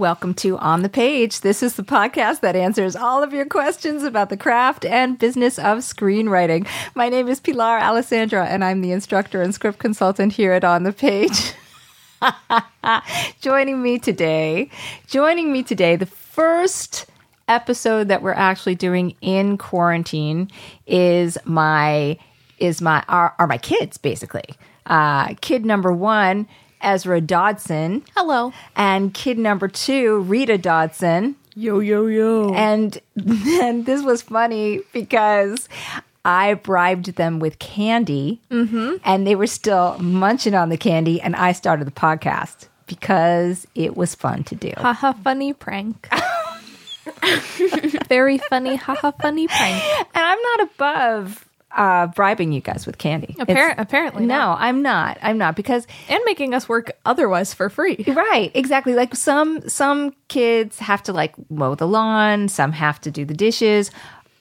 Welcome to On the Page. This is the podcast that answers all of your questions about the craft and business of screenwriting. My name is Pilar Alessandra, and I'm the instructor and script consultant here at On the Page. joining me today, joining me today, the first episode that we're actually doing in quarantine is my is my are, are my kids basically. Uh, kid number one, Ezra Dodson. Hello. And kid number two, Rita Dodson. Yo, yo, yo. And then this was funny because I bribed them with candy mm-hmm. and they were still munching on the candy. And I started the podcast because it was fun to do. Haha, funny prank. Very funny, haha, funny prank. And I'm not above uh, bribing you guys with candy. Appar- apparently No, not. I'm not. I'm not because And making us work otherwise for free. Right, exactly. Like some some kids have to like mow the lawn, some have to do the dishes.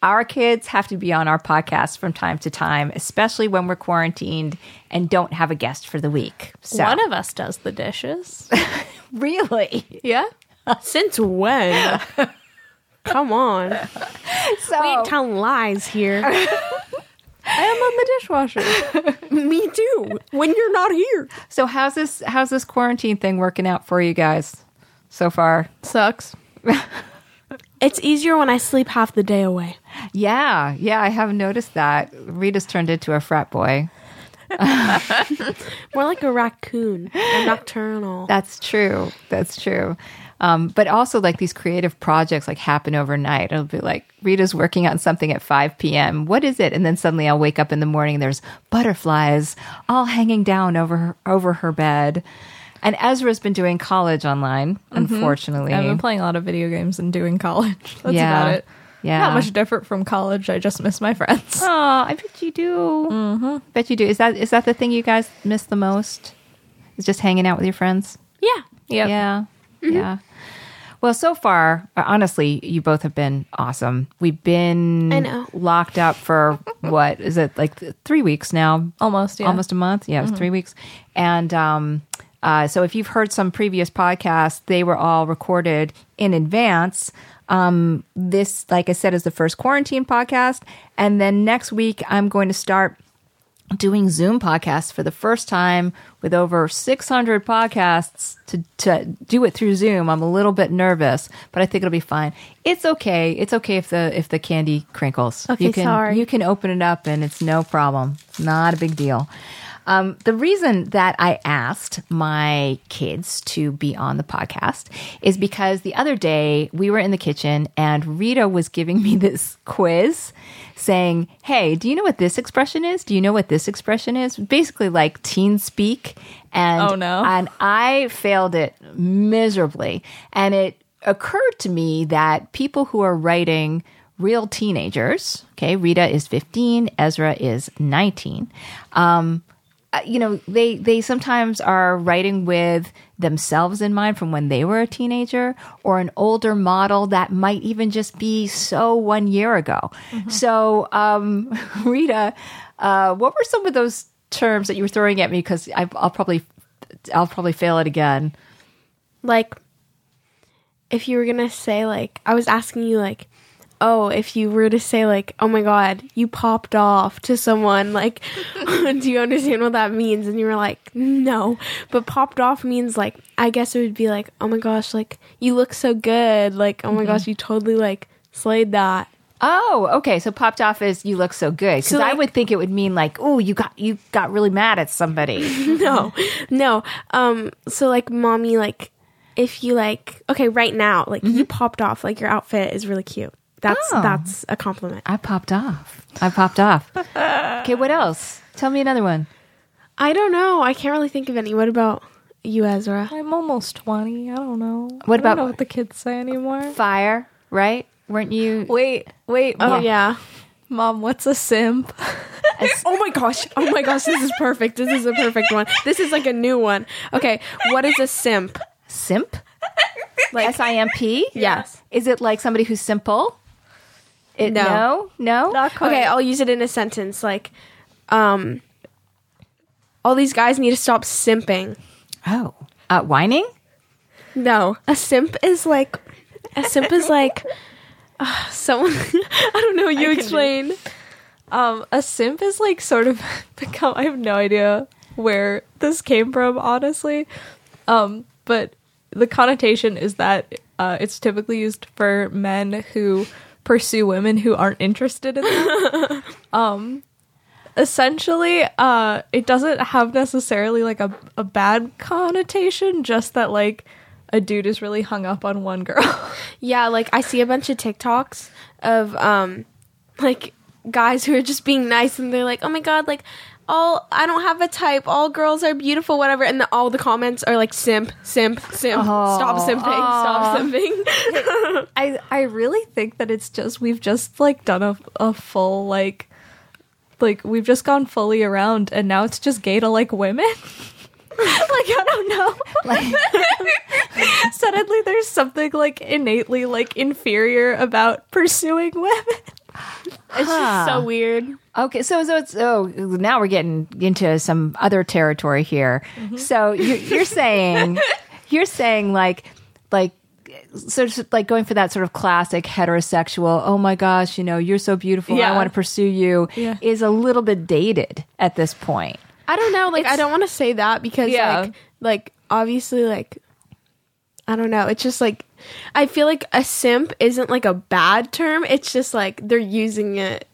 Our kids have to be on our podcast from time to time, especially when we're quarantined and don't have a guest for the week. So One of us does the dishes. really, yeah? Since when? Come on. so we Ain't telling lies here. I am on the dishwasher. Me too. When you're not here. so how's this how's this quarantine thing working out for you guys so far? Sucks. It's easier when I sleep half the day away. Yeah, yeah, I have noticed that. Rita's turned into a frat boy. More like a raccoon. A nocturnal. That's true. That's true. Um, but also, like these creative projects, like happen overnight. It'll be like Rita's working on something at 5 p.m. What is it? And then suddenly I'll wake up in the morning. and There's butterflies all hanging down over her, over her bed. And Ezra's been doing college online, unfortunately. I've been playing a lot of video games and doing college. That's Yeah. about it. Yeah. Not much different from college. I just miss my friends. Oh, I bet you do. Mm-hmm. Bet you do. Is that is that the thing you guys miss the most? Is just hanging out with your friends? yeah. Yep. Yeah. Yeah. Well, so far, uh, honestly, you both have been awesome. We've been I know. locked up for what is it like th- three weeks now? Almost, yeah. Almost a month. Yeah, it was three weeks. And um, uh, so, if you've heard some previous podcasts, they were all recorded in advance. Um, this, like I said, is the first quarantine podcast, and then next week I'm going to start doing Zoom podcasts for the first time with over 600 podcasts to, to do it through Zoom. I'm a little bit nervous, but I think it'll be fine. It's okay. It's okay if the if the candy crinkles. Okay, you can sorry. you can open it up and it's no problem. Not a big deal. Um, the reason that I asked my kids to be on the podcast is because the other day we were in the kitchen and Rita was giving me this quiz saying, Hey, do you know what this expression is? Do you know what this expression is? Basically, like teen speak. And, Oh, no. and I failed it miserably. And it occurred to me that people who are writing real teenagers, okay, Rita is 15, Ezra is 19. Um, you know, they they sometimes are writing with themselves in mind from when they were a teenager or an older model that might even just be so one year ago. So, um, Rita, uh, what were some of those terms that you were throwing at me? Because I'll probably I'll probably fail it again. Like, if you were going to say, like, I was asking you, like, oh, if you were to say, like, oh my God, you popped off to someone, like, do you understand what that means? And you were like, no. But popped off means, like, I guess it would be like, oh my gosh, like, you look so good. Like, oh my gosh, you totally, like, slayed that. Oh, okay. So popped off is you look so good because So, I would think it would mean like, oh, you got you got really mad at somebody. no, no. Um, so like, mommy, like, if you like, okay, right now, like, you popped off, like, your outfit is really cute. That's Oh. that's a compliment. I popped off. I popped off. Okay, what else? Tell me another one. I don't know. I can't really think of any. What about you, Ezra? I'm almost 20. I don't know. What I don't about- know what the kids say anymore? Fire, right? Weren't you? Wait, wait. Oh Mom, yeah. Mom, what's a simp? Oh my gosh. Oh my gosh. This is perfect. This is a perfect one. This is like a new one. Okay. What is a simp? Simp? Like S I M P? Yes. Is it like somebody who's simple? It, No. no, no. Not quite. Okay, I'll use it in a sentence. Like, um, all these guys need to stop simping. Oh, uh, whining? No, a simp is like a simp is like uh, someone. I don't know. You can do- explain. Um, a simp is like sort of become. I have no idea where this came from, honestly. Um, but the connotation is that uh, it's typically used for men who pursue women who aren't interested in them. um, essentially, uh, it doesn't have necessarily like a a bad connotation. Just that like a dude is really hung up on one girl. Yeah, like I see a bunch of TikToks of um, like guys who are just being nice, and they're like, "Oh my god, like." All I don't have a type. All girls are beautiful, whatever. And the, all the comments are like simp, simp, simp. stop simping, stop simping. I I really think that it's just we've just like done a a full like like we've just gone fully around and now it's just gay to like women. like I don't know. Like Suddenly there's something like innately like inferior about pursuing women. It's just so weird. Okay, so so it's oh now we're getting into some other territory here. Mm-hmm. So you're, you're saying you're saying like like so just like going for that sort of classic heterosexual. Oh my gosh, you know you're so beautiful. I want to pursue you. Yeah. Is a little bit dated at this point. I don't know. Like, I don't want to say that because, Yeah. like, like obviously, like, I don't know. It's just like I feel like a simp isn't like a bad term. It's just like they're using it.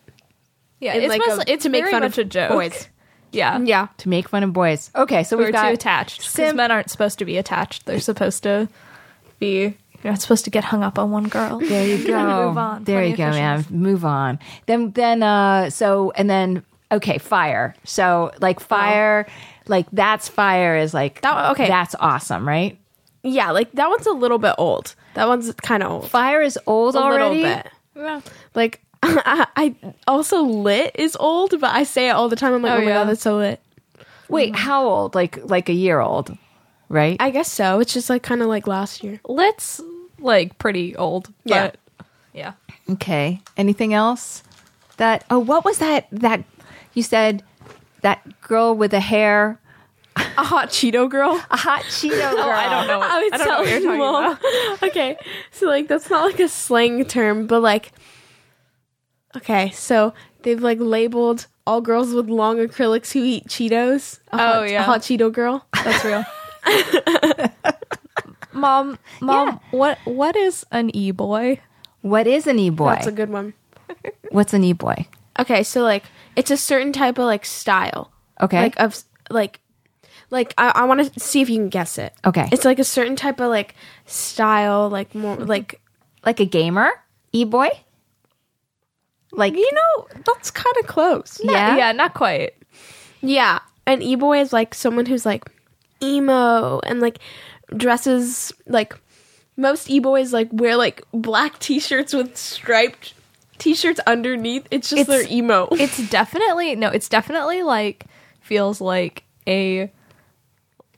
Yeah, it's like, mostly, a- it's to make very fun much of a joke. boys. Yeah. Yeah, To make fun of boys. Okay, so We're we've got too attached. Because simp- men aren't supposed to be attached. They're supposed to be you're not supposed to get hung up on one girl. There you go. Move on. There Plenty you of go, man. Move on. Then then uh so and then okay, fire. So like fire like that's fire is like That- okay. That's awesome, right? yeah. Like that one's a little bit old. That one's kind of old. Fire is old A already. little bit. Yeah. Like I, I also lit is old, but I say it all the time. I'm like, Oh, oh, my yeah. god, that's so lit. Wait, mm. how old? Like like a year old, right? I guess so. It's just like kind of like last year. Lit's like pretty old. Yeah. But yeah. okay. Anything else? That oh, what was that? That you said that girl with the hair, A hot Cheeto girl. a hot Cheeto girl. I don't know. I was I don't know what you're telling talking Mom. okay, so like that's not like a slang term, but like, okay, so they've like labeled all girls with long acrylics who eat Cheetos. A Oh, yeah. a hot Cheeto girl. That's real. mom, mom, what what is an e boy? What is an e-boy? That's a good one. What's an e-boy? Okay, so like it's a certain type of like style, Okay. like of like. Like I, I want to see if you can guess it. Okay. it's like a certain type of like style, like more like like a gamer? E-boy? Like you know that's kind of close. Yeah? yeah, not quite. Yeah, an e-boy is like someone who's like emo and like dresses like most e-boys like wear like black t-shirts with striped t-shirts underneath. It's just It's- their emo. It's definitely no, it's definitely like feels like a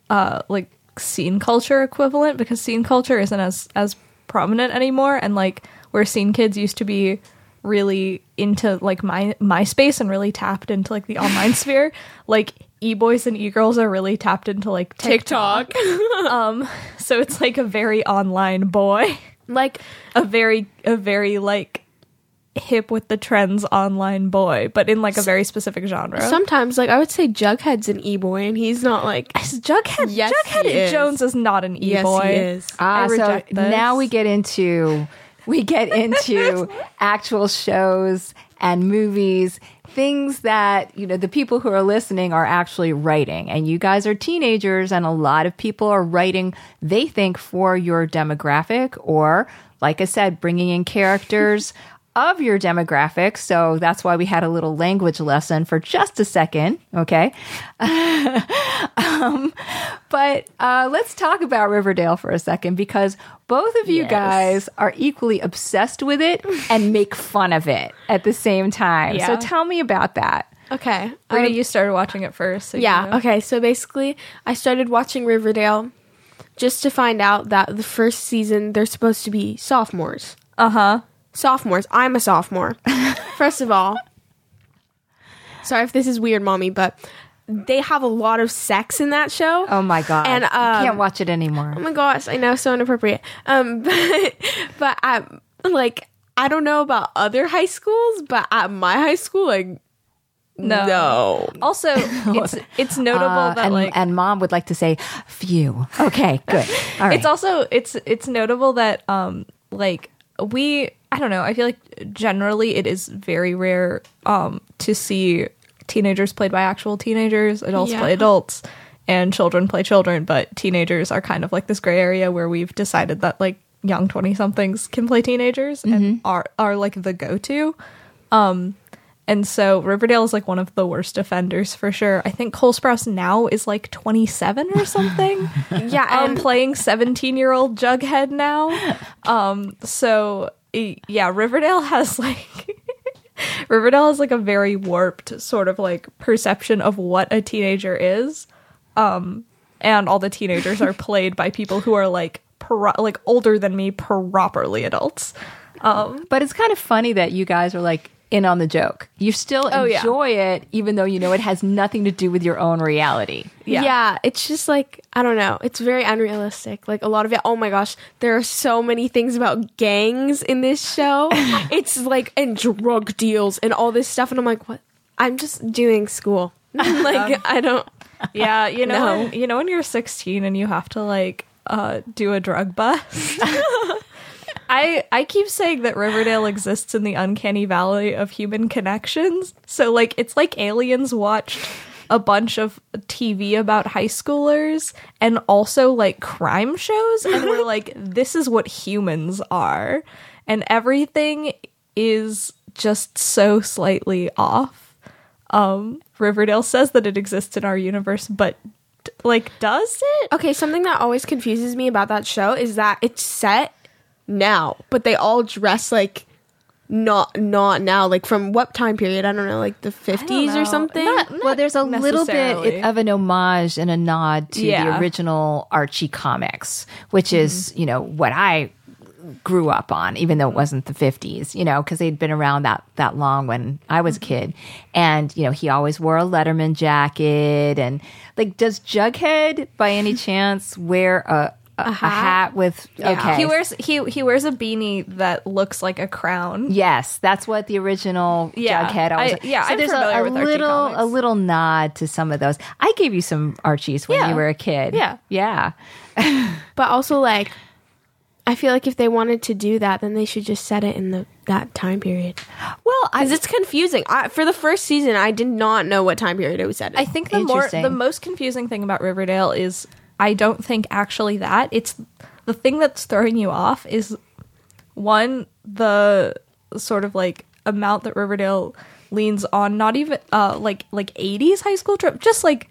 uh like scene culture equivalent because scene culture isn't as as prominent anymore and like where scene kids used to be really into like my MySpace and really tapped into like the online sphere like e-boys and e-girls are really tapped into like TikTok. um so it's like a very online boy like a very a very like hip with the trends online boy but in like a very specific genre sometimes like I would say Jughead's an e-boy and he's not like jughead Yes, jughead is. jones is not an e-boy Yes, he is. Ah, I so this. now we get into we get into actual shows and movies, things that you know the people who are listening are actually writing, and you guys are teenagers, and a lot of people are writing. They think for your demographic, or like I said, bringing in characters. of your demographics. So that's why we had a little language lesson for just a second. Okay. um, but uh, let's talk about Riverdale for a second because both of you Yes. guys are equally obsessed with it and make fun of it at the same time. So tell me about that. Okay. Rita, um, you started watching it first. so you Yeah, know. okay. So basically, I started watching Riverdale just to find out that the first season they're supposed to be sophomores. Uh huh. Sophomores. I'm a sophomore. First of all, sorry if this is weird, mommy, but they have a lot of sex in that show. Oh my God. And, you can't um, watch it anymore. Oh my gosh, I know, so inappropriate. Um, but but um, like I don't know about other high schools, but at my high school, like No. no. Also, it's it's notable Uh, that and, like and mom would like to say, phew. Okay, good. All right. it's also it's it's notable that um like we I don't know I feel like generally it is very rare um to see teenagers played by actual teenagers, adults Yeah. play adults, and children play children. But teenagers are kind of like this gray area where we've decided that like young twenty somethings can play teenagers and are are like the go to. Um, and so Riverdale is like one of the worst offenders for sure. I think Cole Sprouse now is like 27 or something. Yeah, I'm and playing 17 year old Jughead now. Um, so yeah, Riverdale has like Riverdale has like a very warped sort of like perception of what a teenager is. Um, and all the teenagers are played by people who are like pro- like older than me, properly adults. Um, But it's kind of funny that you guys are like in on the joke. You still Oh, yeah. enjoy it, even though you know it has nothing to do with your own reality. yeah. yeah. it's just like I don't know. It's very unrealistic. Like a lot of it. Oh my gosh, there are so many things about gangs in this show. it's like and drug deals and all this stuff, and I'm like, what? I'm just doing school. like I don't. Yeah, you know, No. when, you know when you're 16 and you have to like uh, do a drug bust. I I keep saying that Riverdale exists in the uncanny valley of human connections. So like it's like aliens watched a bunch of TV about high schoolers and also like crime shows and we're like this is what humans are and everything is just so slightly off um Riverdale says that it exists in our universe, but like does it? Okay, something that always confuses me about that show is that it's set now, but they all dress like not not now. Like from what time period? I don't know, like the fifties or something. Not- well, there's a little bit of an homage and a nod to the original Archie comics, which is, mm-hmm. you know, what I grew up on, even though it wasn't the 50s, you know, because they'd been around that, that long when I was a mm-hmm. kid. And, you know, he always wore a Letterman jacket. And, like, does Jughead by any chance wear a, a, a hat? with. Okay. He wears he he wears a beanie that looks like a crown. Yes, that's what the original Yeah, Jughead always. I- yeah, so I'm there's familiar a, a with Archie little comics. a little nod to some of those. I gave you some Archies when Yeah. you were a kid. Yeah. yeah. But also like I feel like if they wanted to do that, then they should just set it in the that time period. Well, Because it's confusing. I, for the first season, I did not know what time period it was set in. I think the more the most confusing thing about Riverdale is I don't think actually that it's the thing that's throwing you off is one the sort of like amount that Riverdale leans on not even uh like like 80s high school trope just like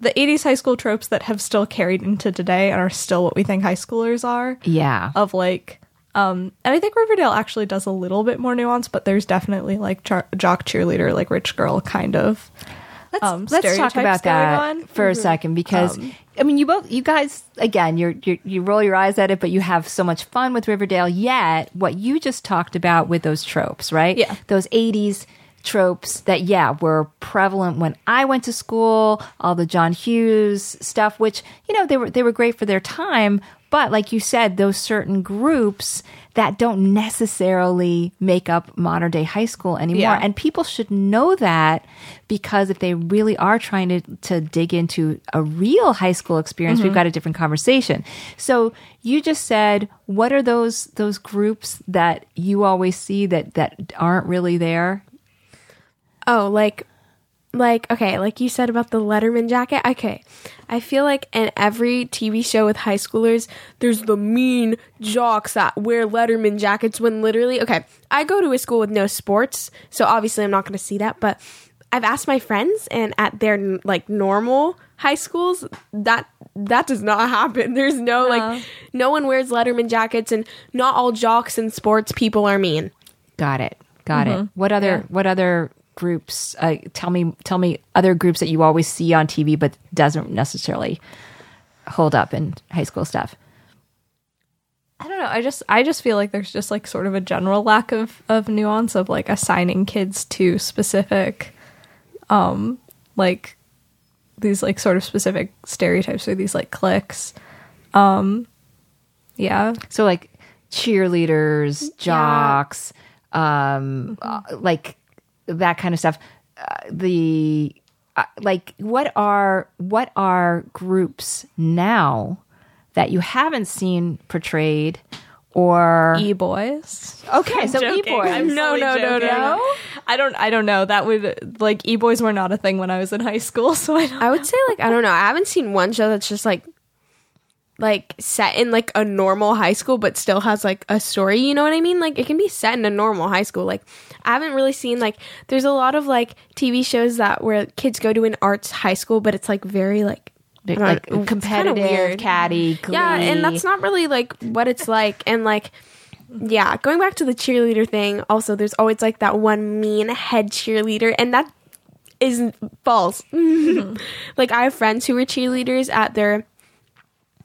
the 80s high school tropes that have still carried into today and are still what we think high schoolers are yeah. of like um and i think riverdale actually does a little bit more nuance but there's definitely like jo- jock cheerleader like rich girl kind of Let's um, let's talk about that for a second because I mean, you both, you guys, again, you're, you're you roll your eyes at it, but you have so much fun with Riverdale. Yet, what you just talked about with those tropes, right? Yeah. those '80s tropes that yeah were prevalent when I went to school. All the John Hughes stuff, which you know they were they were great for their time, but like you said, those certain groups that don't necessarily make up modern day high school anymore, Yeah. and people should know that because if they really are trying to to dig into a real high school experience, Mm-hmm. we've got a different conversation. So you just said, what are those those groups that you always see that that aren't really there? oh, like like okay, like you said about the Letterman jacket. Okay, I feel like in every TV show with high schoolers, there's the mean jocks that wear Letterman jackets. When literally, okay, I go to a school with no sports, so obviously I'm not going to see that. But I've asked my friends, and at their like normal high schools, that that does not happen. There's no like, no one wears Letterman jackets, and not all jocks and sports people are mean. Got it. Got it. Mm-hmm. What other what other groups uh, tell me tell me other groups that you always see on TV but doesn't necessarily hold up in high school stuff. I don't know. I just I just feel like there's just like sort of a general lack of of nuance of like assigning kids to specific um like these like sort of specific stereotypes or these like cliques. Um yeah. So like cheerleaders, jocks, um uh, like that kind of stuff. Uh, the uh, like what are what are groups now that you haven't seen portrayed or E boys. Okay, so Joking. e-boys. I'm No, no, no, no. I don't I don't know. That would like e boys were not a thing when I was in high school, so I don't I would say like I don't know. I haven't seen one show that's just like like set in like a normal high school but still has like a story, you know what I mean? Like it can be set in a normal high school. Like I haven't really seen like there's a lot of like TV shows that where kids go to an arts high school but it's like very like like know, competitive, weird. catty, glee. Yeah, and that's not really like what it's like. And like, yeah, going back to the cheerleader thing, also, there's always like that one mean head cheerleader, and that is false. Mm-hmm. like, I have friends who were cheerleaders at their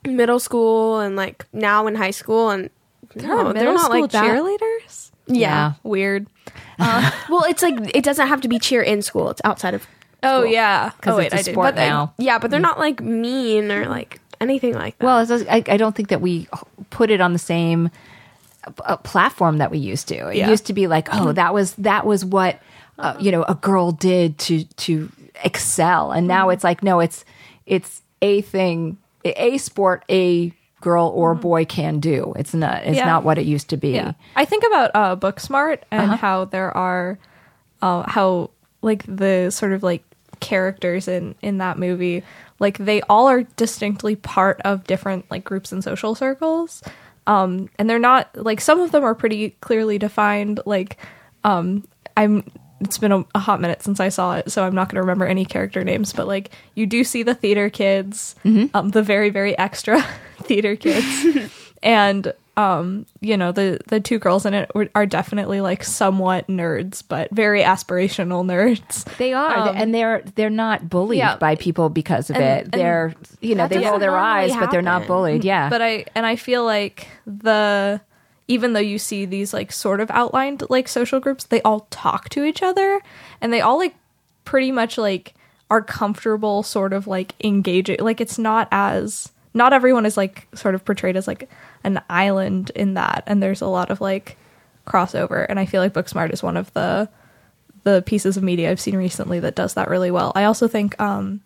middle school and like now in high school, and no, they're not like that. cheerleaders. Yeah. Weird. Well, it's like it doesn't have to be cheer in school. It's outside of. Oh School. yeah. 'Cause oh wait, it's a I did. sport But they- now. Yeah, but they're not like mean or like anything like that. Well, it's, I, I don't think that we put it on the same uh, platform that we used to. It Yeah. used to be like, oh, that was that was what uh, you know a girl did to to excel, and now it's like, no, it's it's a thing, a sport, a girl or boy can do. It's not it's Yeah. not what it used to be. Yeah. I think about uh, Booksmart and how there are, uh, how like the sort of like characters in in that movie, like they all are distinctly part of different like groups and social circles, um, and they're not like some of them are pretty clearly defined. Like, um, I'm. It's been a, a hot minute since I saw it, so I'm not going to remember any character names. But like, you do see the theater kids, um, the very very extra theater kids, and um you know the the two girls in it were, are definitely like somewhat nerds but very aspirational nerds They are, Um, and they're they're not bullied yeah. by people because of And- it. and They're you know they roll their normally eyes, but they're not bullied. Yeah, but i and i feel like the even though you see these like sort of outlined like social groups they all talk to each other and they all like pretty much like are comfortable sort of like engaging like it's not as not everyone is like sort of portrayed as like an island in that and there's a lot of like crossover and i feel like booksmart is one of the the pieces of media i've seen recently that does that really well. I also think um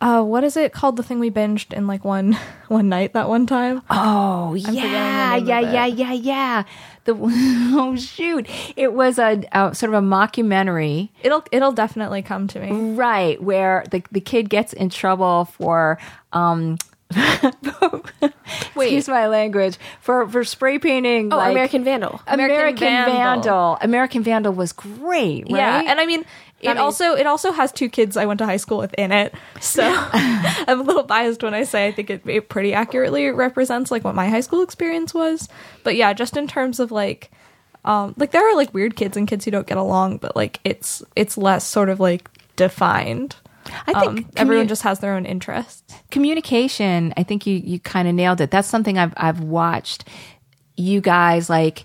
uh what is it called the thing we binged in like one one night that one time Oh yeah, yeah, yeah, yeah, yeah. The oh shoot, it was a, a sort of a mockumentary, it'll it'll definitely come to me right? Where the the kid gets in trouble for um. excuse my language for for spray painting. oh, like- American Vandal. American, American Vandal. Vandal. American Vandal was great, right? Yeah, and I mean, it means- also it also has two kids I went to high school with in it, so I'm a little biased when I say I think it, it pretty accurately represents like what my high school experience was. But yeah, just in terms of like, um, like there are like weird kids and kids who don't get along, but like it's it's less sort of like defined. I think Um, everyone just has their own interests. communication i think you you kind of nailed it that's something i've i've watched you guys like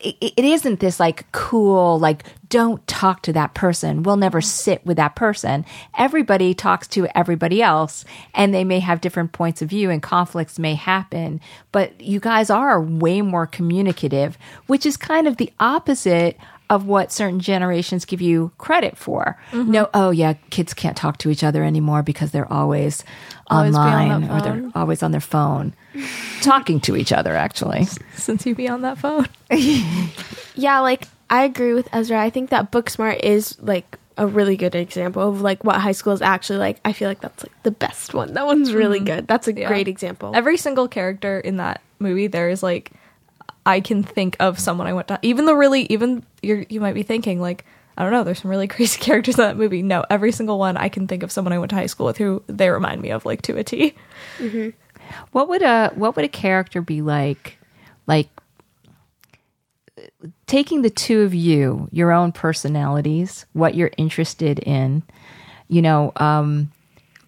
it, isn't this like cool like don't talk to that person. We'll never sit with that person. Everybody talks to everybody else and they may have different points of view and conflicts may happen. But you guys are way more communicative which is kind of the opposite of what certain generations give you credit for. Mm-hmm. No, oh yeah, kids can't talk to each other anymore because they're always, Always be on online or they're always on their phone, talking to each other. Actually, Since you be on that phone, Yeah, like I agree with Ezra. I think that Booksmart is like a really good example of like what high school is actually like. I feel like that's like the best one. That one's really mm-hmm. good. That's a Yeah. great example. Every single character in that movie, there is like, I can think of someone I went to. Even the really, even you you might be thinking like, I don't know, there's some really crazy characters in that movie. No, every single one, I can think of someone I went to high school with who they remind me of like to a T. What would a what would a character be like? Like taking the two of you, your own personalities, what you're interested in. You know, um,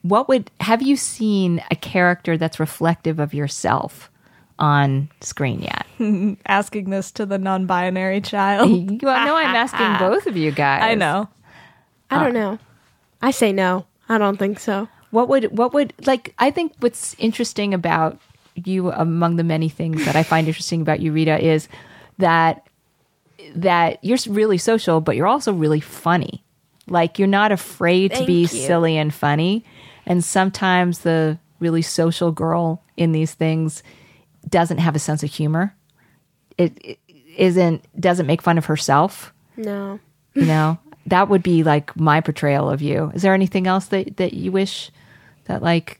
what would have you seen a character that's reflective of yourself on screen yet? Asking this to the non-binary child. well, no, I'm asking both of you guys. I know. I don't uh, know. I say no. I don't think so. what would what would like i think what's interesting about you among the many things that i find interesting about you rita is that that you're really social but you're also really funny like you're not afraid to be you. silly and funny and sometimes the really social girl in these things doesn't have a sense of humor it, it isn't doesn't make fun of herself No. you know that would be like my portrayal of you is there anything else that that you wish that like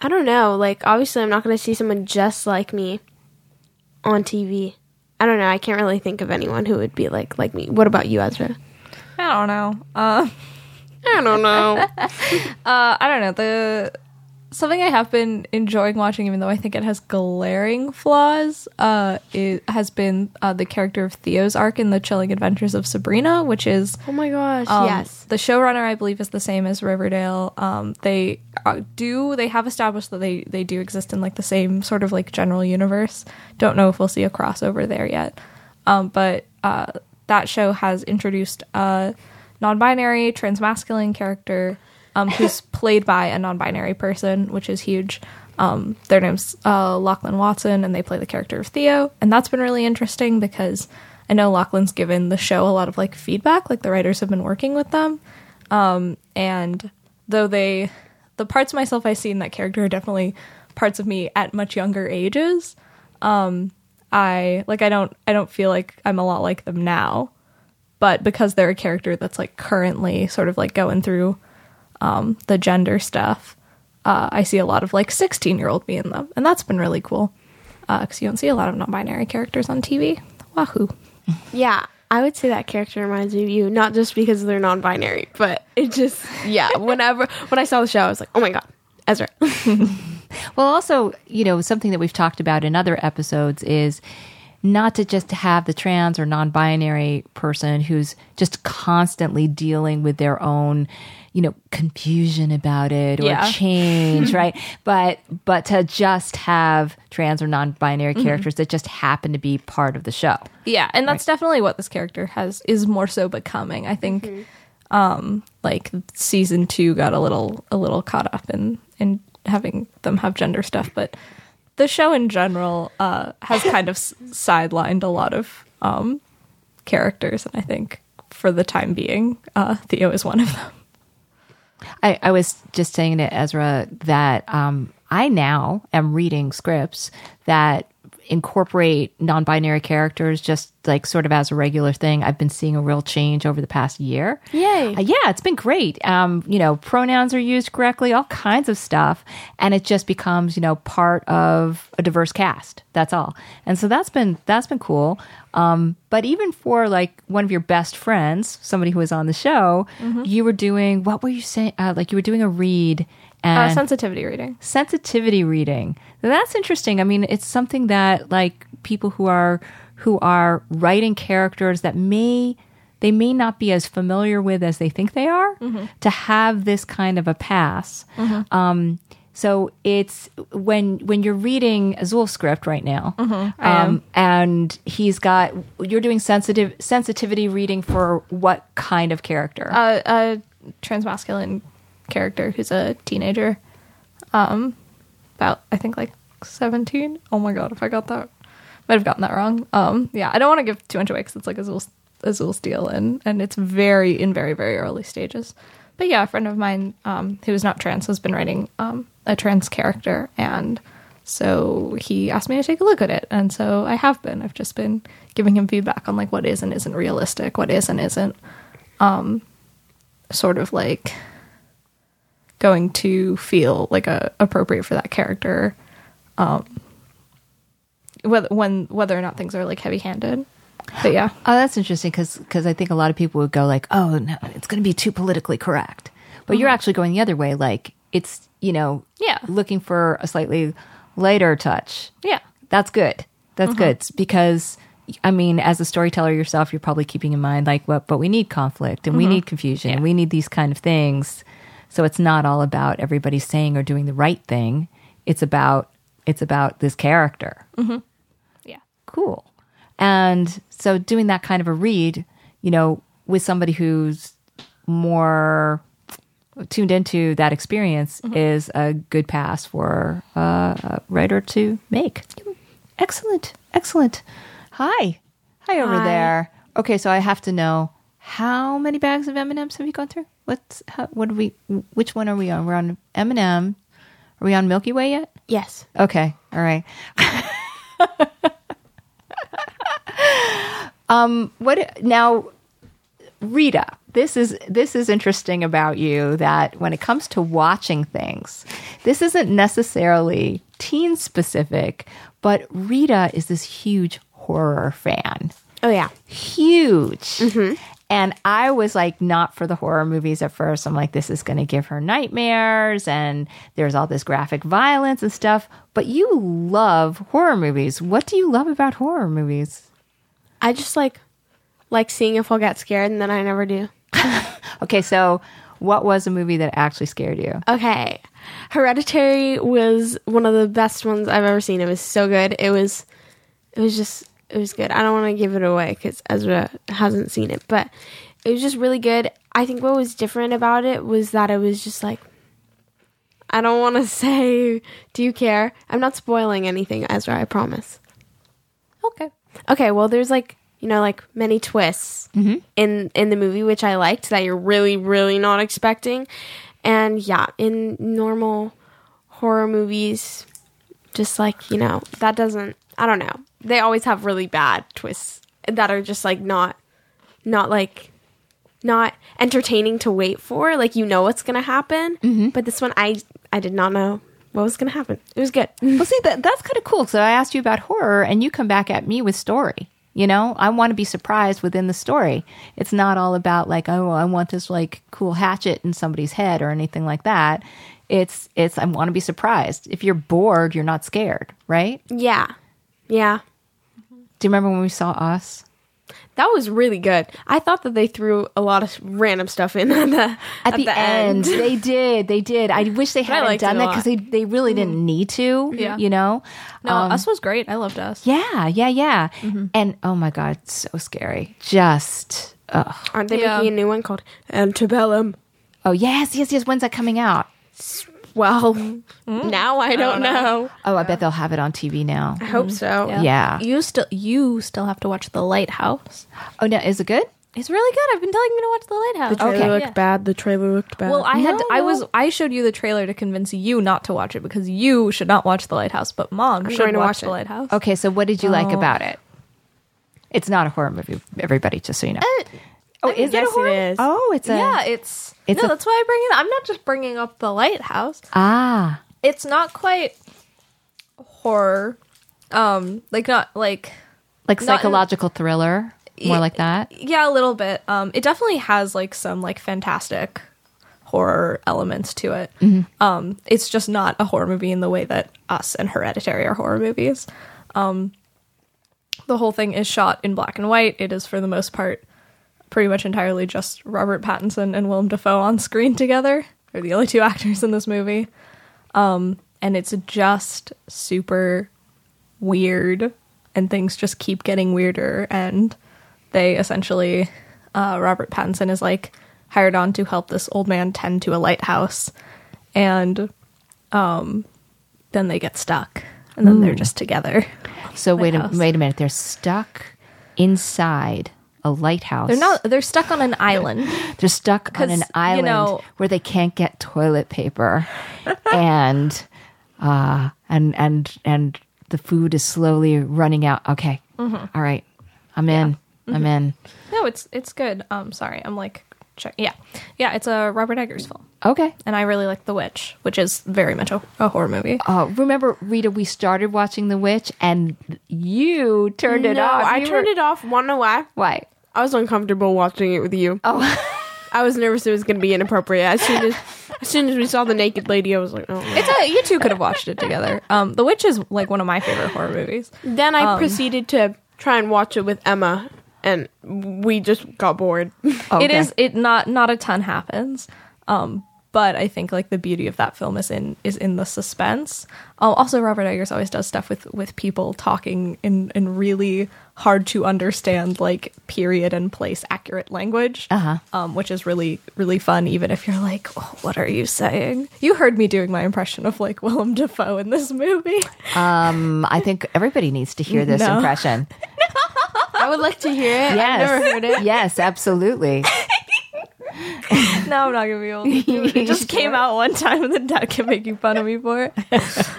I don't know. Like, obviously, I'm not going to see someone just like me on TV. I don't know. I can't really think of anyone who would be like like me. What about you, Ezra? I don't know. Uh, I don't know. uh, I don't know. The something I have been enjoying watching, even though I think it has glaring flaws, uh, it has been uh, the character of Theo's arc in the Chilling Adventures of Sabrina, which is oh my gosh. Um, yes. The showrunner, I believe, is the same as Riverdale. Um, they uh, do they have established that they they do exist in like the same sort of like general universe. Don't know if we'll see a crossover there yet. Um, but uh, that show has introduced a non-binary transmasculine character um, who's played by a non-binary person, which is huge. Um, their name's uh, Lachlan Watson, and they play the character of Theo, and that's been really interesting because I know Lachlan's given the show a lot of like feedback, like the writers have been working with them, um, and though they, the parts of myself I see in that character are definitely parts of me at much younger ages. Um, I like I don't I don't feel like I'm a lot like them now, but because they're a character that's like currently sort of like going through um, the gender stuff, uh, I see a lot of like 16 year old me in them, and that's been really cool because you don't see a lot of non-binary characters on TV. Wahoo! Yeah. I would say that character reminds me of you, not just because they're non-binary, but it just yeah. Whenever when I saw the show, I was like, oh my god, Ezra. Well, also, you know, something that we've talked about in other episodes is not to just have the trans or non binary person who's just constantly dealing with their own, you know, confusion about it or Yeah. change, right? But but to just have trans or non binary characters that just happen to be part of the show. Yeah, and that's definitely what this character has is more so becoming. I think um like season 2 got a little a little caught up in in having them have gender stuff, but the show in general uh has kind of s- sidelined a lot of um characters and I think for the time being uh Theo is one of them. I, I was just saying to Ezra that um, I now am reading scripts that incorporate non-binary characters just like sort of as a regular thing. I've been seeing a real change over the past year. Yay. Uh, yeah, it's been great. Um, you know, pronouns are used correctly, all kinds of stuff, and it just becomes, you know, part of a diverse cast. That's all. And so that's been that's been cool. Um, but even for like one of your best friends, somebody who was on the show, you were doing what were you saying? Uh, like you were doing a read Uh, sensitivity reading. sensitivity reading. Now, that's interesting. I mean, it's something that like people who are who are writing characters that may they may not be as familiar with as they think they are to have this kind of a pass. Um, so it's when when you're reading Azul's script right now, um, and he's got you're doing sensitive sensitivity reading for what kind of character? a, a transmasculine character who's a teenager. Um about i think like 17 oh my god if i got that might have gotten that wrong. Um yeah i don't want to give too much away because it's like azul's azul's deal and and it's very in very very early stages. But yeah a friend of mine um who is not trans has been writing um a trans character and so he asked me to take a look at it and so i have been. I've just been giving him feedback on like what is and isn't realistic what is and isn't um, sort of like going to feel like a appropriate for that character. Um, whether when whether or not things are like heavy handed. But yeah, Oh, that's interesting because because I think a lot of people would go like, "Oh, no, it's going to be too politically correct," but you're mm-hmm. actually going the other way. Like it's you know, Yeah. looking for a slightly lighter touch. yeah, That's good. That's mm-hmm. good because I mean, as a storyteller yourself, you're probably keeping in mind like, what, but we need conflict and we mm-hmm. need confusion and we need these kind of things. So it's not all about everybody saying or doing the right thing. It's about it's about this character. yeah. Cool. And so doing that kind of a read, you know, with somebody who's more tuned into that experience is a good pass for uh, a writer to make. Excellent. Excellent. Hi. Hi over Hi. there. Okay, so I have to know how many bags of M&Ms have you gone through? What's how, what are we which one are we on? We're on M&M. Are we on Milky Way yet? Yes. Okay. All right. um what now Rita, this is this is interesting about you that when it comes to watching things, this isn't necessarily teen specific, but Rita is this huge horror fan Oh yeah. huge. And I was like, not for the horror movies at first. I'm like, this is going to give her nightmares, and there's all this graphic violence and stuff. But you love horror movies. What do you love about horror movies? I just like like seeing if I'll get scared and then I never do. Okay, so what was a movie that actually scared you? Okay. Hereditary was one of the best ones I've ever seen. It was so good. It was it was just it was good. I don't want to give it away cuz Ezra hasn't seen it, but it was just really good. I think what was different about it was that it was just like I don't want to say do you care? I'm not spoiling anything, Ezra, I promise. Okay. Okay, well, there's like you know like many twists mm-hmm. in in the movie which I liked that you're really really not expecting, and yeah, in normal horror movies, just like you know that doesn't I don't know they always have really bad twists that are just like not not like not entertaining to wait for like you know what's gonna happen mm-hmm. but this one I I did not know what was gonna happen it was good Well, see, that, that's kind of cool. So I asked you about horror, and you come back at me with story. You know, I want to be surprised within the story. It's not all about like, oh, I want this like cool hatchet in somebody's head or anything like that. It's it's I want to be surprised. If you're bored, you're not scared, right? yeah yeah Do you remember when we saw Us? That was really good. I thought that they threw a lot of random stuff in at the At, the, end, they did. They did. I wish they hadn't liked done it a that because they they really didn't need to. Yeah. you know. No, Um, Us was great. I loved Us. Yeah, yeah, yeah. And oh my god, so scary. Just ugh. Aren't they Yeah. making a new one called Antebellum? Oh yes, yes, yes. When's that coming out? Well, mm. now I don't, know. Oh, I bet they'll have it on TV now. I hope so. Yeah. You still you still have to watch The Lighthouse. Oh no, is it good? It's really good. I've been telling you to watch The Lighthouse. The trailer Okay. looked Yeah. bad. The trailer looked bad. Well, I had No, I was I showed you the trailer to convince you not to watch it because you should not watch The Lighthouse, but mom should going to watch, watch The it. Lighthouse. Okay, so what did you like Oh. about it? It's not a horror movie, everybody. Just so you know. Uh, oh, is yes, it a horror? it is. Oh, it's a yeah, it's, It's no. a- that's why I bring it. I'm not just bringing up The Lighthouse. ah. It's not quite horror, um, like not like Like Not in- psychological thriller, more Yeah. like that. yeah, a little bit. Um, it definitely has like some like fantastic horror elements to it. Um, it's just not a horror movie in the way that Us and Hereditary are horror movies. Um, the whole thing is shot in black and white. It is for the most part pretty much entirely just Robert Pattinson and Willem Dafoe on screen together. They're the only two actors in this movie. Um, and it's just super weird and things just keep getting weirder and they essentially uh, robert pattinson is like hired on to help this old man tend to a lighthouse and um, then they get stuck and then they're just together So wait a wait a minute. They're stuck inside a lighthouse. they're not they're stuck on an island They're stuck on an you island know- where they can't get toilet paper, and uh, and and and the food is slowly running out. Okay, Mm-hmm. All right, I'm in. I'm in. no it's it's good um sorry i'm like check. Yeah, yeah, it's a Robert Eggers film, Okay. and I really like The Witch, which is very much a, a horror movie. Oh, remember, Rita, we started watching The Witch and you turned it no, off. I turned were- it off. Wanna know why? Why? I was uncomfortable watching it with you. Oh. I was nervous it was going to be inappropriate. As soon as, as soon as we saw the naked lady, I was like, oh. no. It's a you two could have watched it together. Um, The Witch is like one of my favorite horror movies. Then I proceeded to try and watch it with Emma, and we just got bored. Okay. It is it not not a ton happens. Um, but I think like the beauty of that film is in is in the suspense. Um, also, Robert Eggers always does stuff with with people talking in in really hard to understand like period and place accurate language. Uh-huh. Um, which is really really fun, even if you're like, oh, what are you saying? You heard me doing my impression of like Willem Dafoe in this movie. Um, I think everybody needs to hear this No. impression. I would like to hear it. Yes. I've never heard it. Yes, absolutely. No, I'm not gonna be able to do it. It just came out one time, and then Dad kept making fun of me for it.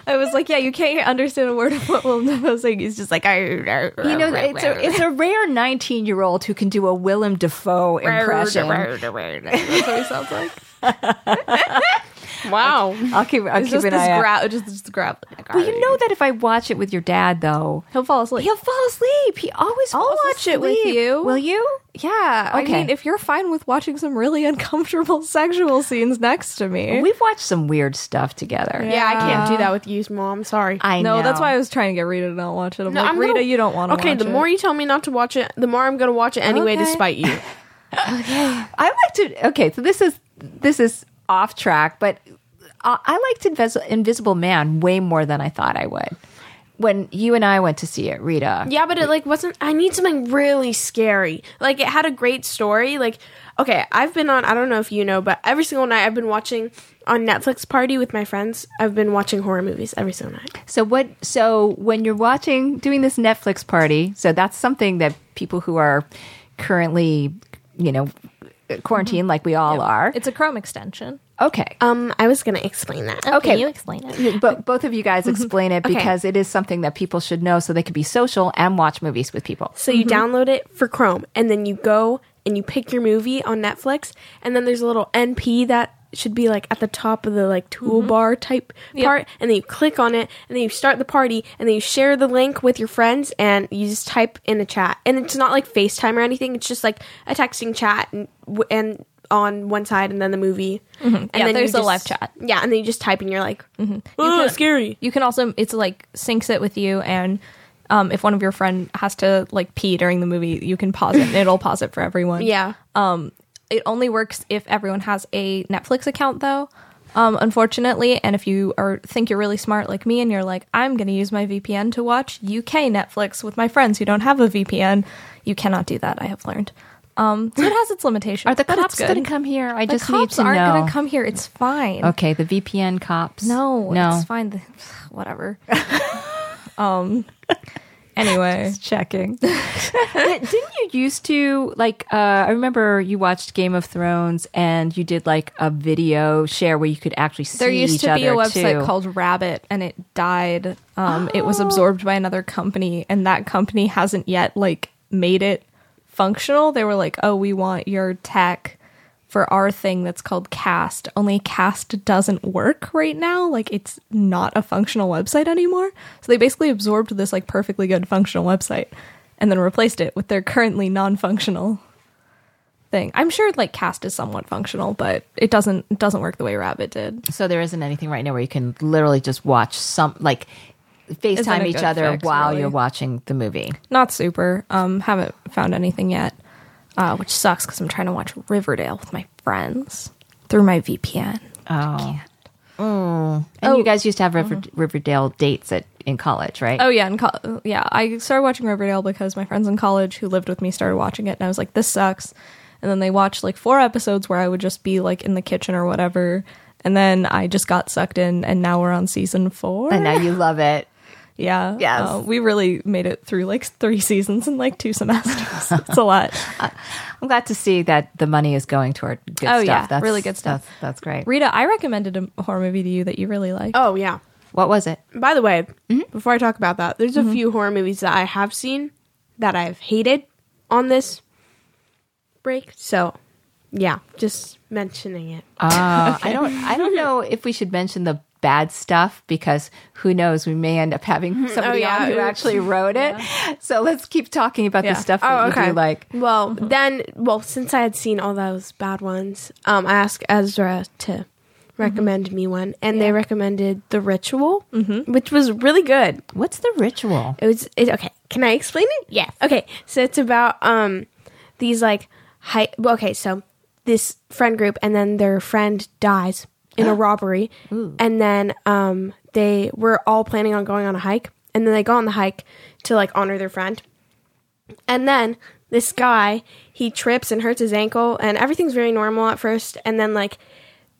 I was like, "Yeah, you can't understand a word of what Willem Dafoe's saying." He's just like, "I." You know, it's a, it's a rare 19 year old who can do a Willem Dafoe impression. That's what he sounds like. Wow. I'll keep, I'll It's keep just an this eye out. grab, just this grab. Well, you know that if I watch it with your dad, though, he'll fall asleep. he'll fall asleep. He always I'll falls watch it with you. Will you? yeah, I Okay. mean, if you're fine with watching some really uncomfortable sexual scenes next to me, We've watched some weird stuff together. Yeah, I can't do that with you, mom. Sorry. I no, know. that's why I was trying to get Rita to not watch it. I'm No, like, I'm Rita, gonna- you don't want to. Okay, the it. more you tell me not to watch it, the more I'm going to watch it anyway Okay. to spite you. I like to. Okay, so this is this is off track, but I, I liked Invis- Invisible Man way more than I thought I would. When you and I went to see it, Rita. Yeah, but it like wasn't. I need something really scary. Like it had a great story. Like okay, I've been on. I don't know if you know, but every single night I've been watching on Netflix party with my friends. I've been watching horror movies every single night. So what? So when you're watching, doing this Netflix party, so that's something that people who are currently, you know, quarantined mm-hmm. like we all are. It's a Chrome extension. Okay. Um, I was gonna explain that. Okay. you explain it. but both of you guys mm-hmm. explain it because it is something that people should know so they can be social and watch movies with people. So you mm-hmm. download it for Chrome, and then you go and you pick your movie on Netflix, and then there's a little NP that should be like at the top of the like toolbar type part, and then you click on it, and then you start the party, and then you share the link with your friends, and you just type in a chat, and it's not like FaceTime or anything; it's just like a texting chat, and, and on one side, and then the movie, and Mm-hmm. Yeah, then there's a live chat. Yeah, and then you just type, and you're like, You oh, can- scary. You can also it's like syncs it with you and um, if one of your friend has to like pee during the movie, you can pause it and it'll pause it for everyone. Yeah. Um, it only works if everyone has a Netflix account though. Um, unfortunately, and if you are think you're really smart like me and you're like, I'm gonna use my VPN to watch UK Netflix with my friends who don't have a VPN, you cannot do that. I have learned. Um, so it has its limitations. Are the cops going to come here? I The just need to know. cops to aren't going to come here. It's fine. Okay, the VPN cops. No, no. it's fine. The- Whatever. um. Anyway, checking. Didn't you used to like? Uh, I remember you watched Game of Thrones and you did like a video share where you could actually see there used to be a website too. called Rabbit, and it died. Um, It was absorbed by another company, and that company hasn't yet like made it functional. They were like, "Oh, we want your tech." For our thing that's called Kast, only Kast doesn't work right now. Like it's not a functional website anymore. So they basically absorbed this like perfectly good functional website and then replaced it with their currently non-functional thing. I'm sure like Kast is somewhat functional, but it doesn't it doesn't work the way Rabbit did. So there isn't anything right now where you can literally just watch some like FaceTime each other fix, while really. you're watching the movie. Not super. Um, haven't found anything yet, uh, which sucks because I'm trying to watch Riverdale with my friends through my VPN. Oh. And you guys used to have River, Riverdale dates at in college, right? Oh yeah, in co- yeah, I started watching Riverdale because my friends in college who lived with me started watching it, and I was like, "This sucks." And then they watched like four episodes where I would just be like in the kitchen or whatever, and then I just got sucked in, and now we're on season four. And now you love it. Yeah. Yes. Uh, we really made it through like three seasons in like two semesters. it's a lot. I'm glad to see that the money is going toward good Oh, stuff. yeah, really good stuff. That's, that's great. Rita, I recommended a horror movie to you that you really like. Oh yeah. What was it? By the way, Mm-hmm. before I talk about that, there's a few horror movies that I have seen that I've hated on this break. So yeah, just mentioning it. Uh, I don't. I don't know if we should mention the bad stuff because who knows? We may end up having somebody yeah, on who actually wrote it. So let's keep talking about Yeah. the stuff that Oh, you okay. do like. Well, then, well, since I had seen all those bad ones, um, I asked Ezra to recommend me one, and they recommended The Ritual, which was really good. What's the ritual? It was it, okay. Can I explain it? Yes. Okay, so it's about um these like high. Well, okay, so this friend group, and then their friend dies in a robbery, and then um they were all planning on going on a hike, and then they go on the hike to like honor their friend, and then this guy he trips and hurts his ankle, and everything's very normal at first, and then like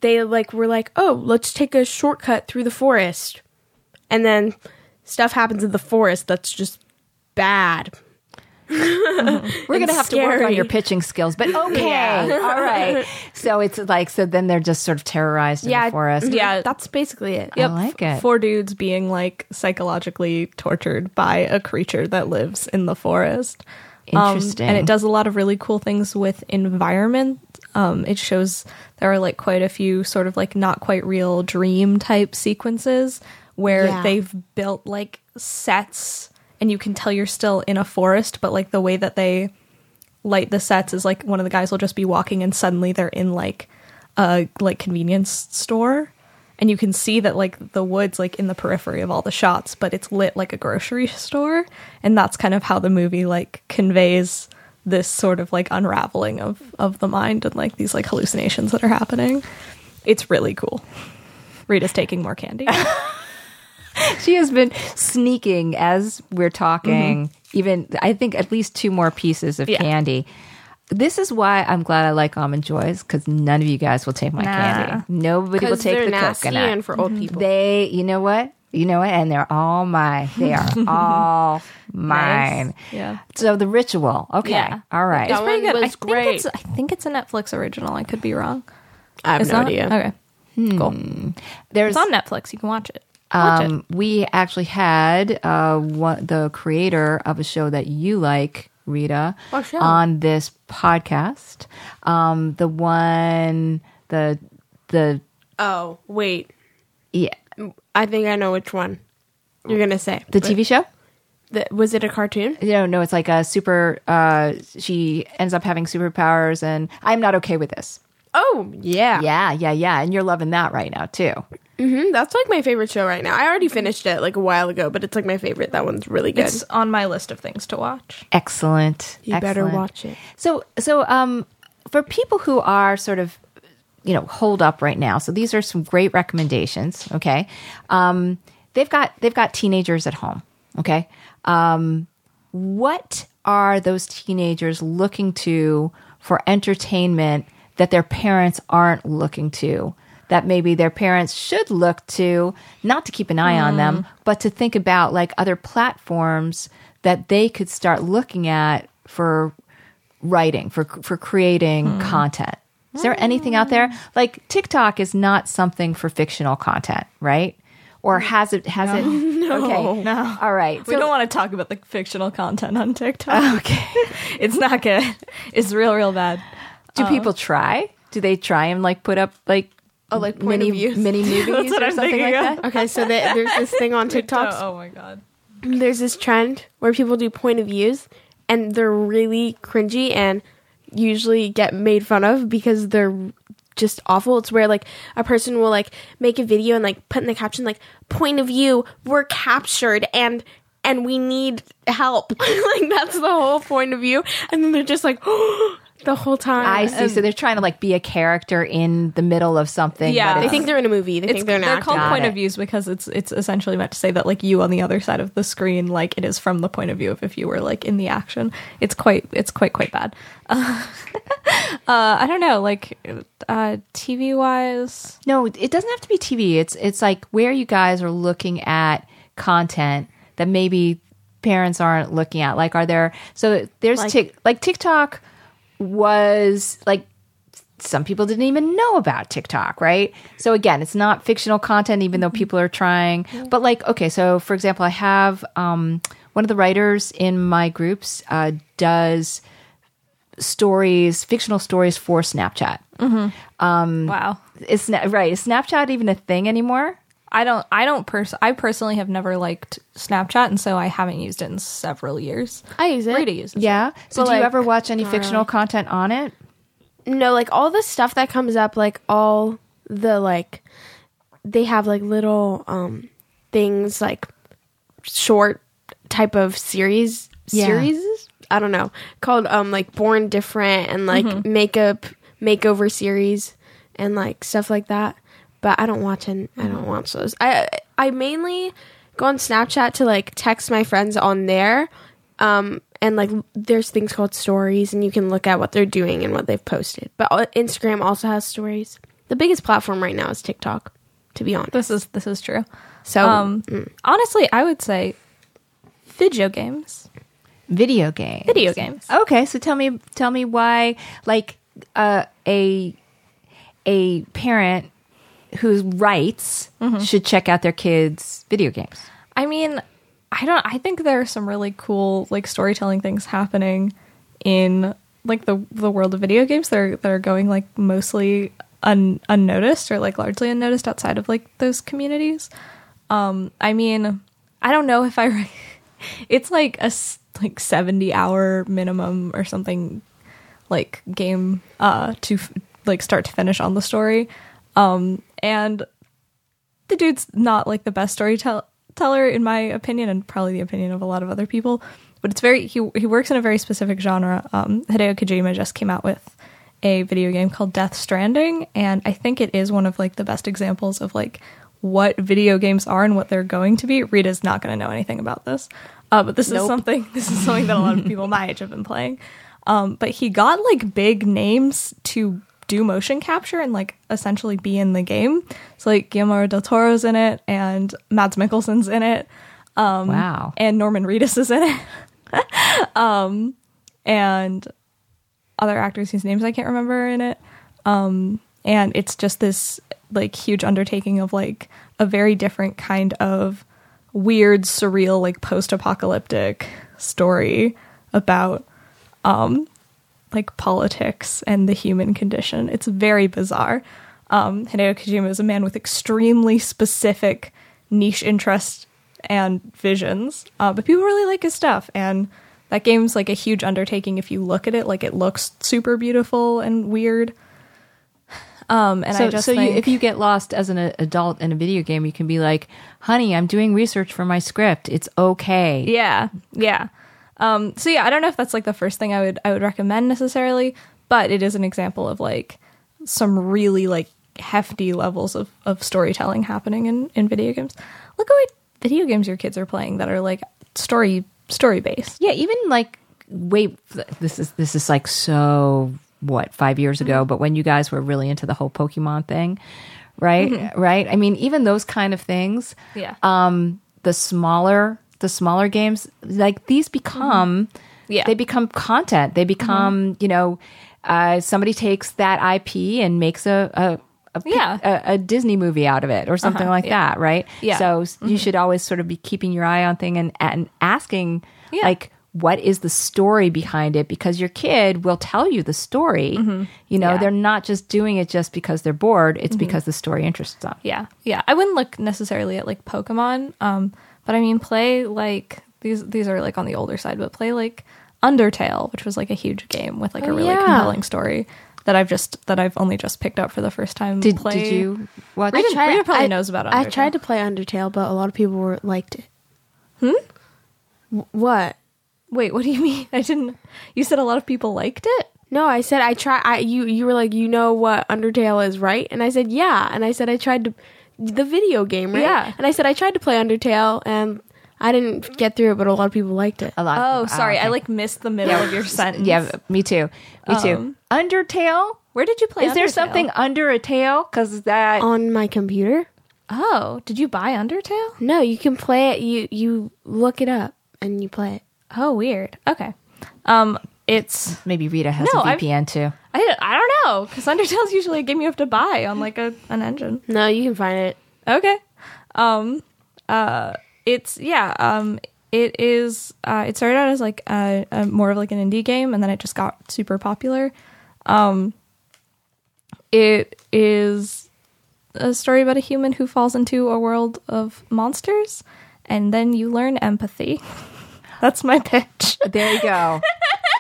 they like were like, oh, let's take a shortcut through the forest, and then stuff happens in the forest that's just bad. We're gonna have to work on your pitching skills, but okay, all right. So it's like so. Then they're just sort of terrorized in the forest. Yeah. that's basically it. I like it. Four dudes being like psychologically tortured by a creature that lives in the forest. Um, Interesting. and it does a lot of really cool things with environment. Um, it shows there are like quite a few sort of like not quite real dream type sequences where Yeah. they've built like sets and you can tell you're still in a forest, but like the way that they light the sets is like one of the guys will just be walking and suddenly they're in like a like convenience store. And you can see that like the woods like in the periphery of all the shots but it's lit like a grocery store. And that's kind of how the movie like conveys this sort of like unraveling of of the mind and like these like hallucinations that are happening. It's really cool. Rita's taking more candy she has been sneaking as we're talking. Mm-hmm. Even I think at least two more pieces of Yeah. candy. This is why I'm glad I like almond joys because none of you guys will take my Nah. candy. Nobody will take the nasty coconut. and for old mm-hmm. people. They, you know what? You know what? And they're all mine. They are all mine. yeah So the ritual. Okay. Yeah. All right. That it's pretty one good. I think great. it's I think it's a Netflix original. I could be wrong. I have It's no not? idea. Okay. Hmm. Cool. There's It's on Netflix. You can watch it. Um, we actually had uh, one, the creator of a show that you like, Rita, on this podcast. Um, the one, the the Oh wait, yeah, I think I know which one you're gonna say. the TV show. The, was it a cartoon? No, no, it's like a super. Uh, she ends up having superpowers, and I'm not okay with this. Oh yeah, Yeah, yeah, yeah, and you're loving that right now too. Hmm That's like my favorite show right now. I already finished it like a while ago, but it's like my favorite. That one's really good. It's on my list of things to watch. Excellent. you better watch it. So, so um, for people who are sort of, you know, hold up right now. So these are some great recommendations. Okay, um, they've got they've got teenagers at home. Okay, um, what are those teenagers looking to for entertainment that their parents aren't looking to? That maybe their parents should look to, not to keep an eye on them, mm. but to think about like other platforms that they could start looking at for writing for for creating hmm. content. Is there anything out there? Mm. Like tiktok is not something for fictional content right? Or mm. has it has it? Okay. No. all right. We So- don't want to talk about the fictional content on TikTok. okay. It's not good. It's real, real bad. do uh, people try? Do they try and like put up like Oh, like point mini of views. mini movies or I'm something like of. that Okay, so the, there's this thing on TikTok. Oh, my god. There's this trend where people do point of views, and they're really cringy and usually get made fun of because they're just awful. It's where like a person will like make a video and like put in the caption like point of view, we're captured and and we need help. like that's the whole point of view. And then they're just like oh, the whole time. i see so they're trying to like be a character in the middle of something Yeah. but They think they're in a movie. They It's, think they're an they're called Got point it. of views because it's it's essentially meant to say that like you on the other side of the screen, like it is from the point of view of if you were like in the action. It's quite it's quite quite bad. Uh, uh, I don't know, like uh, TV wise. No, it doesn't have to be TV. It's it's like where you guys are looking at content that maybe parents aren't looking at. Like, are there? So there's Like- Tik like TikTok was like some people didn't even know about TikTok, right? So again, it's not fictional content, even though people are trying. But like, okay, so for example, I have um, one of the writers in my groups uh, does stories, fictional stories for Snapchat. wow. Is right? Is Snapchat even a thing anymore? I don't. I don't. Pers- I personally have never liked Snapchat, and so I haven't used it in several years. I use it. Rita uses. Yeah. So But, do you like, ever watch any fictional content on it? No, like all the stuff that comes up, like all the like, they have like little um things like short type of series Yeah. series. I don't know called um like Born Different and like makeup makeover series and like stuff like that. But I don't watch and I don't watch those. I I mainly go on Snapchat to like text my friends on there. Um and like there's things called stories and you can look at what they're doing and what they've posted. But uh, Instagram also has stories. The biggest platform right now is TikTok, to be honest. This is this is true. So Um, honestly, I would say video games. Video games. Video games. Okay, so tell me tell me why like uh, a a parent who writes Mm-hmm. should check out their kids' video games. I mean, I don't. I think there are some really cool like storytelling things happening in like the the world of video games. They're that are going like mostly un, unnoticed or like largely unnoticed outside of like those communities. Um, I mean, I don't know if I. It's like a like seventy hour minimum or something like game uh to f- like start to finish on the story um and the dude's not like the best storyteller in my opinion and probably the opinion of a lot of other people. But it's very he, he works in a very specific genre. Um hideo kojima just came out with a video game called death stranding and i think it is one of like the best examples of like what video games are and what they're going to be. Rita's not going to know anything about this. Uh, but this is something this is something that a lot of people my age have been playing. Um, but he got like big names to do motion capture and like essentially be in the game. So like Guillermo del Toro's in it and Mads Mikkelsen's in it. Um, wow. And Norman Reedus is in it. um, and other actors whose names I can't remember in it. Um, and it's just this like huge undertaking of like a very different kind of weird, surreal, like post-apocalyptic story about um like politics and the human condition. It's very bizarre. Um, Hideo Kojima is a man with extremely specific niche interests and visions, uh, but people really like his stuff. And that game's like a huge undertaking if you look at it. Like it looks super beautiful and weird. Um, and so I just so you, if you get lost as an adult in a video game, you can be like, "Honey, I'm doing research for my script. It's okay." Yeah, yeah. Um, so yeah, I don't know if that's like the first thing I would I would recommend necessarily, but it is an example of like some really like hefty levels of, of storytelling happening in, in video games. Look at what video games your kids are playing that are like story story based. Yeah, even like wait, this is this is like so what five years ago, Mm-hmm. but when you guys were really into the whole Pokemon thing, right? Right. I mean, even those kind of things. Mm-hmm. Yeah. Um, the smaller the smaller games like these become Mm-hmm. Yeah. Mm-hmm. they become content. They become you know uh, somebody takes that IP and makes a. a a, Yeah. a, a Disney movie out of it or something Uh-huh, like yeah. that, right? Yeah. So s- you should always sort of be keeping your eye on thing and, and asking Yeah. like what is the story behind it because your kid will tell you the story you know Mm-hmm. Yeah. Mm-hmm. they're not just doing it just because they're bored it's because the story interests them Yeah, yeah. I wouldn't look necessarily at like Pokemon, um, but I mean, play like these. These are like on the older side, but play like Undertale, which was like a huge game with like a Oh, really yeah. compelling story that I've just that I've only just picked up for the first time. did, play. did you watch Rita- tried- Rita probably I- knows about it. I tried to play Undertale, but a lot of people were liked it. Hmm. What? Wait, what do you mean? I didn't. You said a lot of people liked it. No, I said I try. I you you were like you know what Undertale is, right? And I said yeah, and I said I tried to the video game, right? Yeah. And I said I tried to play Undertale, and I didn't get through it, but a lot of people liked it. a lot Oh, sorry, I okay. like missed the middle of your sentence. yeah me too me too Um, undertale Where did you play? is there Undertale? something under a tail because that On my computer? Oh, did you buy Undertale? No, you can play it. You you look it up and you play it. Oh, weird. Okay. Um, it's maybe rita has No, a I've- vpn too I, I don't know because Undertale's usually a game you have to buy on like a an engine. No, you can find it. Okay. Um. Uh. It's yeah. Um. it is. Uh, it started out as like a, a more of like an indie game, and then it just got super popular. Um, it is a story about a human who falls into a world of monsters, and then you learn empathy. That's my pitch. There you go.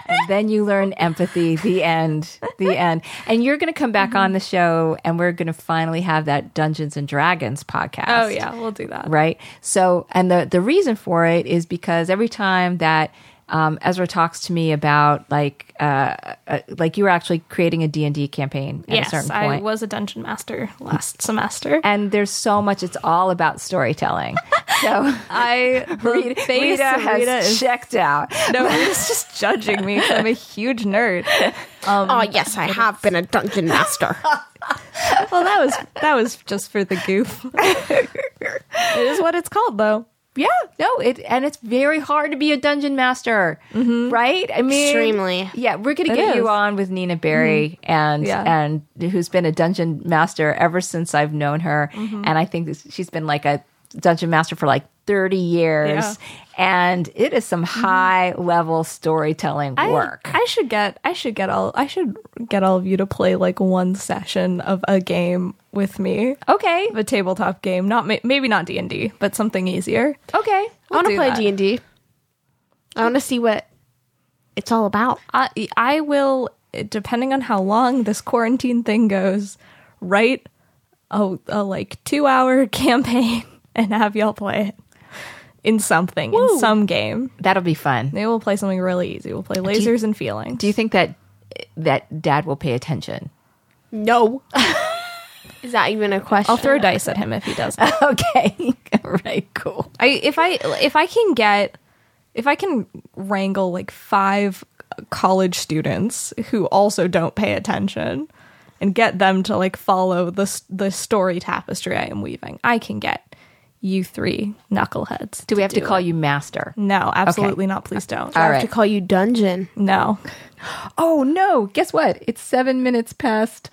And then you learn empathy. The end. The end. And you're going to come back on the mm-hmm. show, and we're going to finally have that Dungeons and Dragons podcast. Oh yeah, we'll do that. right? So, and the the reason for it is because every time that um, Ezra talks to me about like uh, uh, like you were actually creating a D and D campaign at a Yes, certain I was a dungeon master last semester. and there's so much; it's all about storytelling. So I the Rita, base Rita of has Rita is checked out. no, it's just judging me. I'm a huge nerd. Um, Oh yes, I have been a dungeon master. well, that was that was just for the goof. it is what it's called, though. Yeah, no, it and it's very hard to be a dungeon master, mm-hmm. right? I mean, Extremely. Yeah, we're gonna It get you on with Nina Berry mm-hmm. and Yeah. and who's been a dungeon master ever since I've known her, mm-hmm. and I think this, she's been like a dungeon master for like thirty years, Yeah. and it is some mm-hmm. high level storytelling I, work. I should get I should get all I should get all of you to play like one session of a game with me. okay, A tabletop game, not maybe not D and D, but something easier. okay, I want to play that. D and D. I want to see what it's all about. I I will, depending on how long this quarantine thing goes, write a, a like two hour campaign and have y'all play it in something in some game. that'll be fun. Maybe we'll play something really easy. We'll play lasers and feelings. Do you think that that Dad will pay attention? No. Is that even a question? I'll throw dice at him if he does. okay, all right, cool. I if I if I can get if I can wrangle like five college students who also don't pay attention and get them to like follow the the story tapestry I am weaving, I can get you three knuckleheads. Do we have to call it. you Master? No, absolutely not. Please don't. I All have right. to call you dungeon. No. Oh no! Guess what? It's seven minutes past.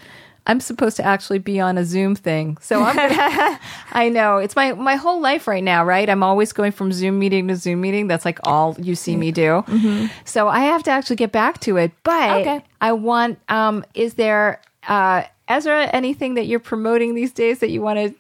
I'm supposed to actually be on a Zoom thing, so I'm. Gonna, I know it's my my whole life right now, right? I'm always going from Zoom meeting to Zoom meeting. That's like all you see me do. So I have to actually get back to it. But Okay. I want. Um, is there uh, Ezra anything that you're promoting these days that you want to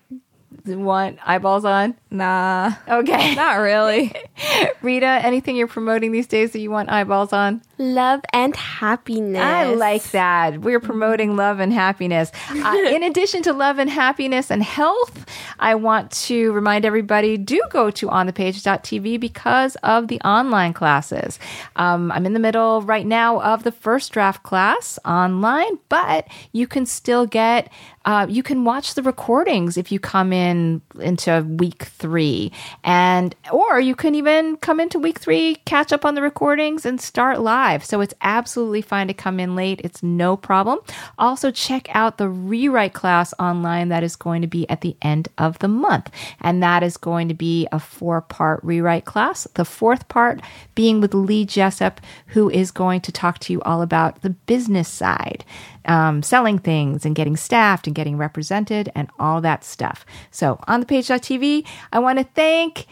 want eyeballs on? Nah. Okay, Not really. Rita, anything you're promoting these days that you want eyeballs on? Love and happiness. I like that. We're promoting love and happiness. Uh, in addition to love and happiness and health, I want to remind everybody do go to onthepage.tv because of the online classes. Um, I'm in the middle right now of the first draft class online, but you can still get. Uh, you can watch the recordings if you come in into week three, and or you can even come into week three, catch up on the recordings, and start live. So it's absolutely fine to come in late. It's no problem. Also, check out the rewrite class online that is going to be at the end of the month, and that is going to be a four part rewrite class. The fourth part being with Lee Jessup, who is going to talk to you all about the business side um, selling things and getting staffed and getting represented and all that stuff. So on the page.tv, I want to thank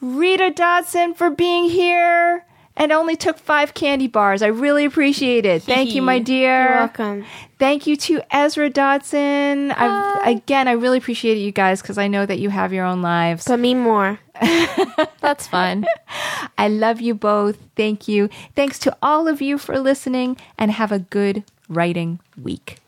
Rita Dodson for being here and only took five candy bars. I really appreciate it. Thank you, my dear. You're welcome. Thank you to Ezra Dodson. I again, I really appreciate it, you guys, because I know that you have your own lives. But me more. That's fun. I love you both. Thank you. Thanks to all of you for listening, and have a good writing week.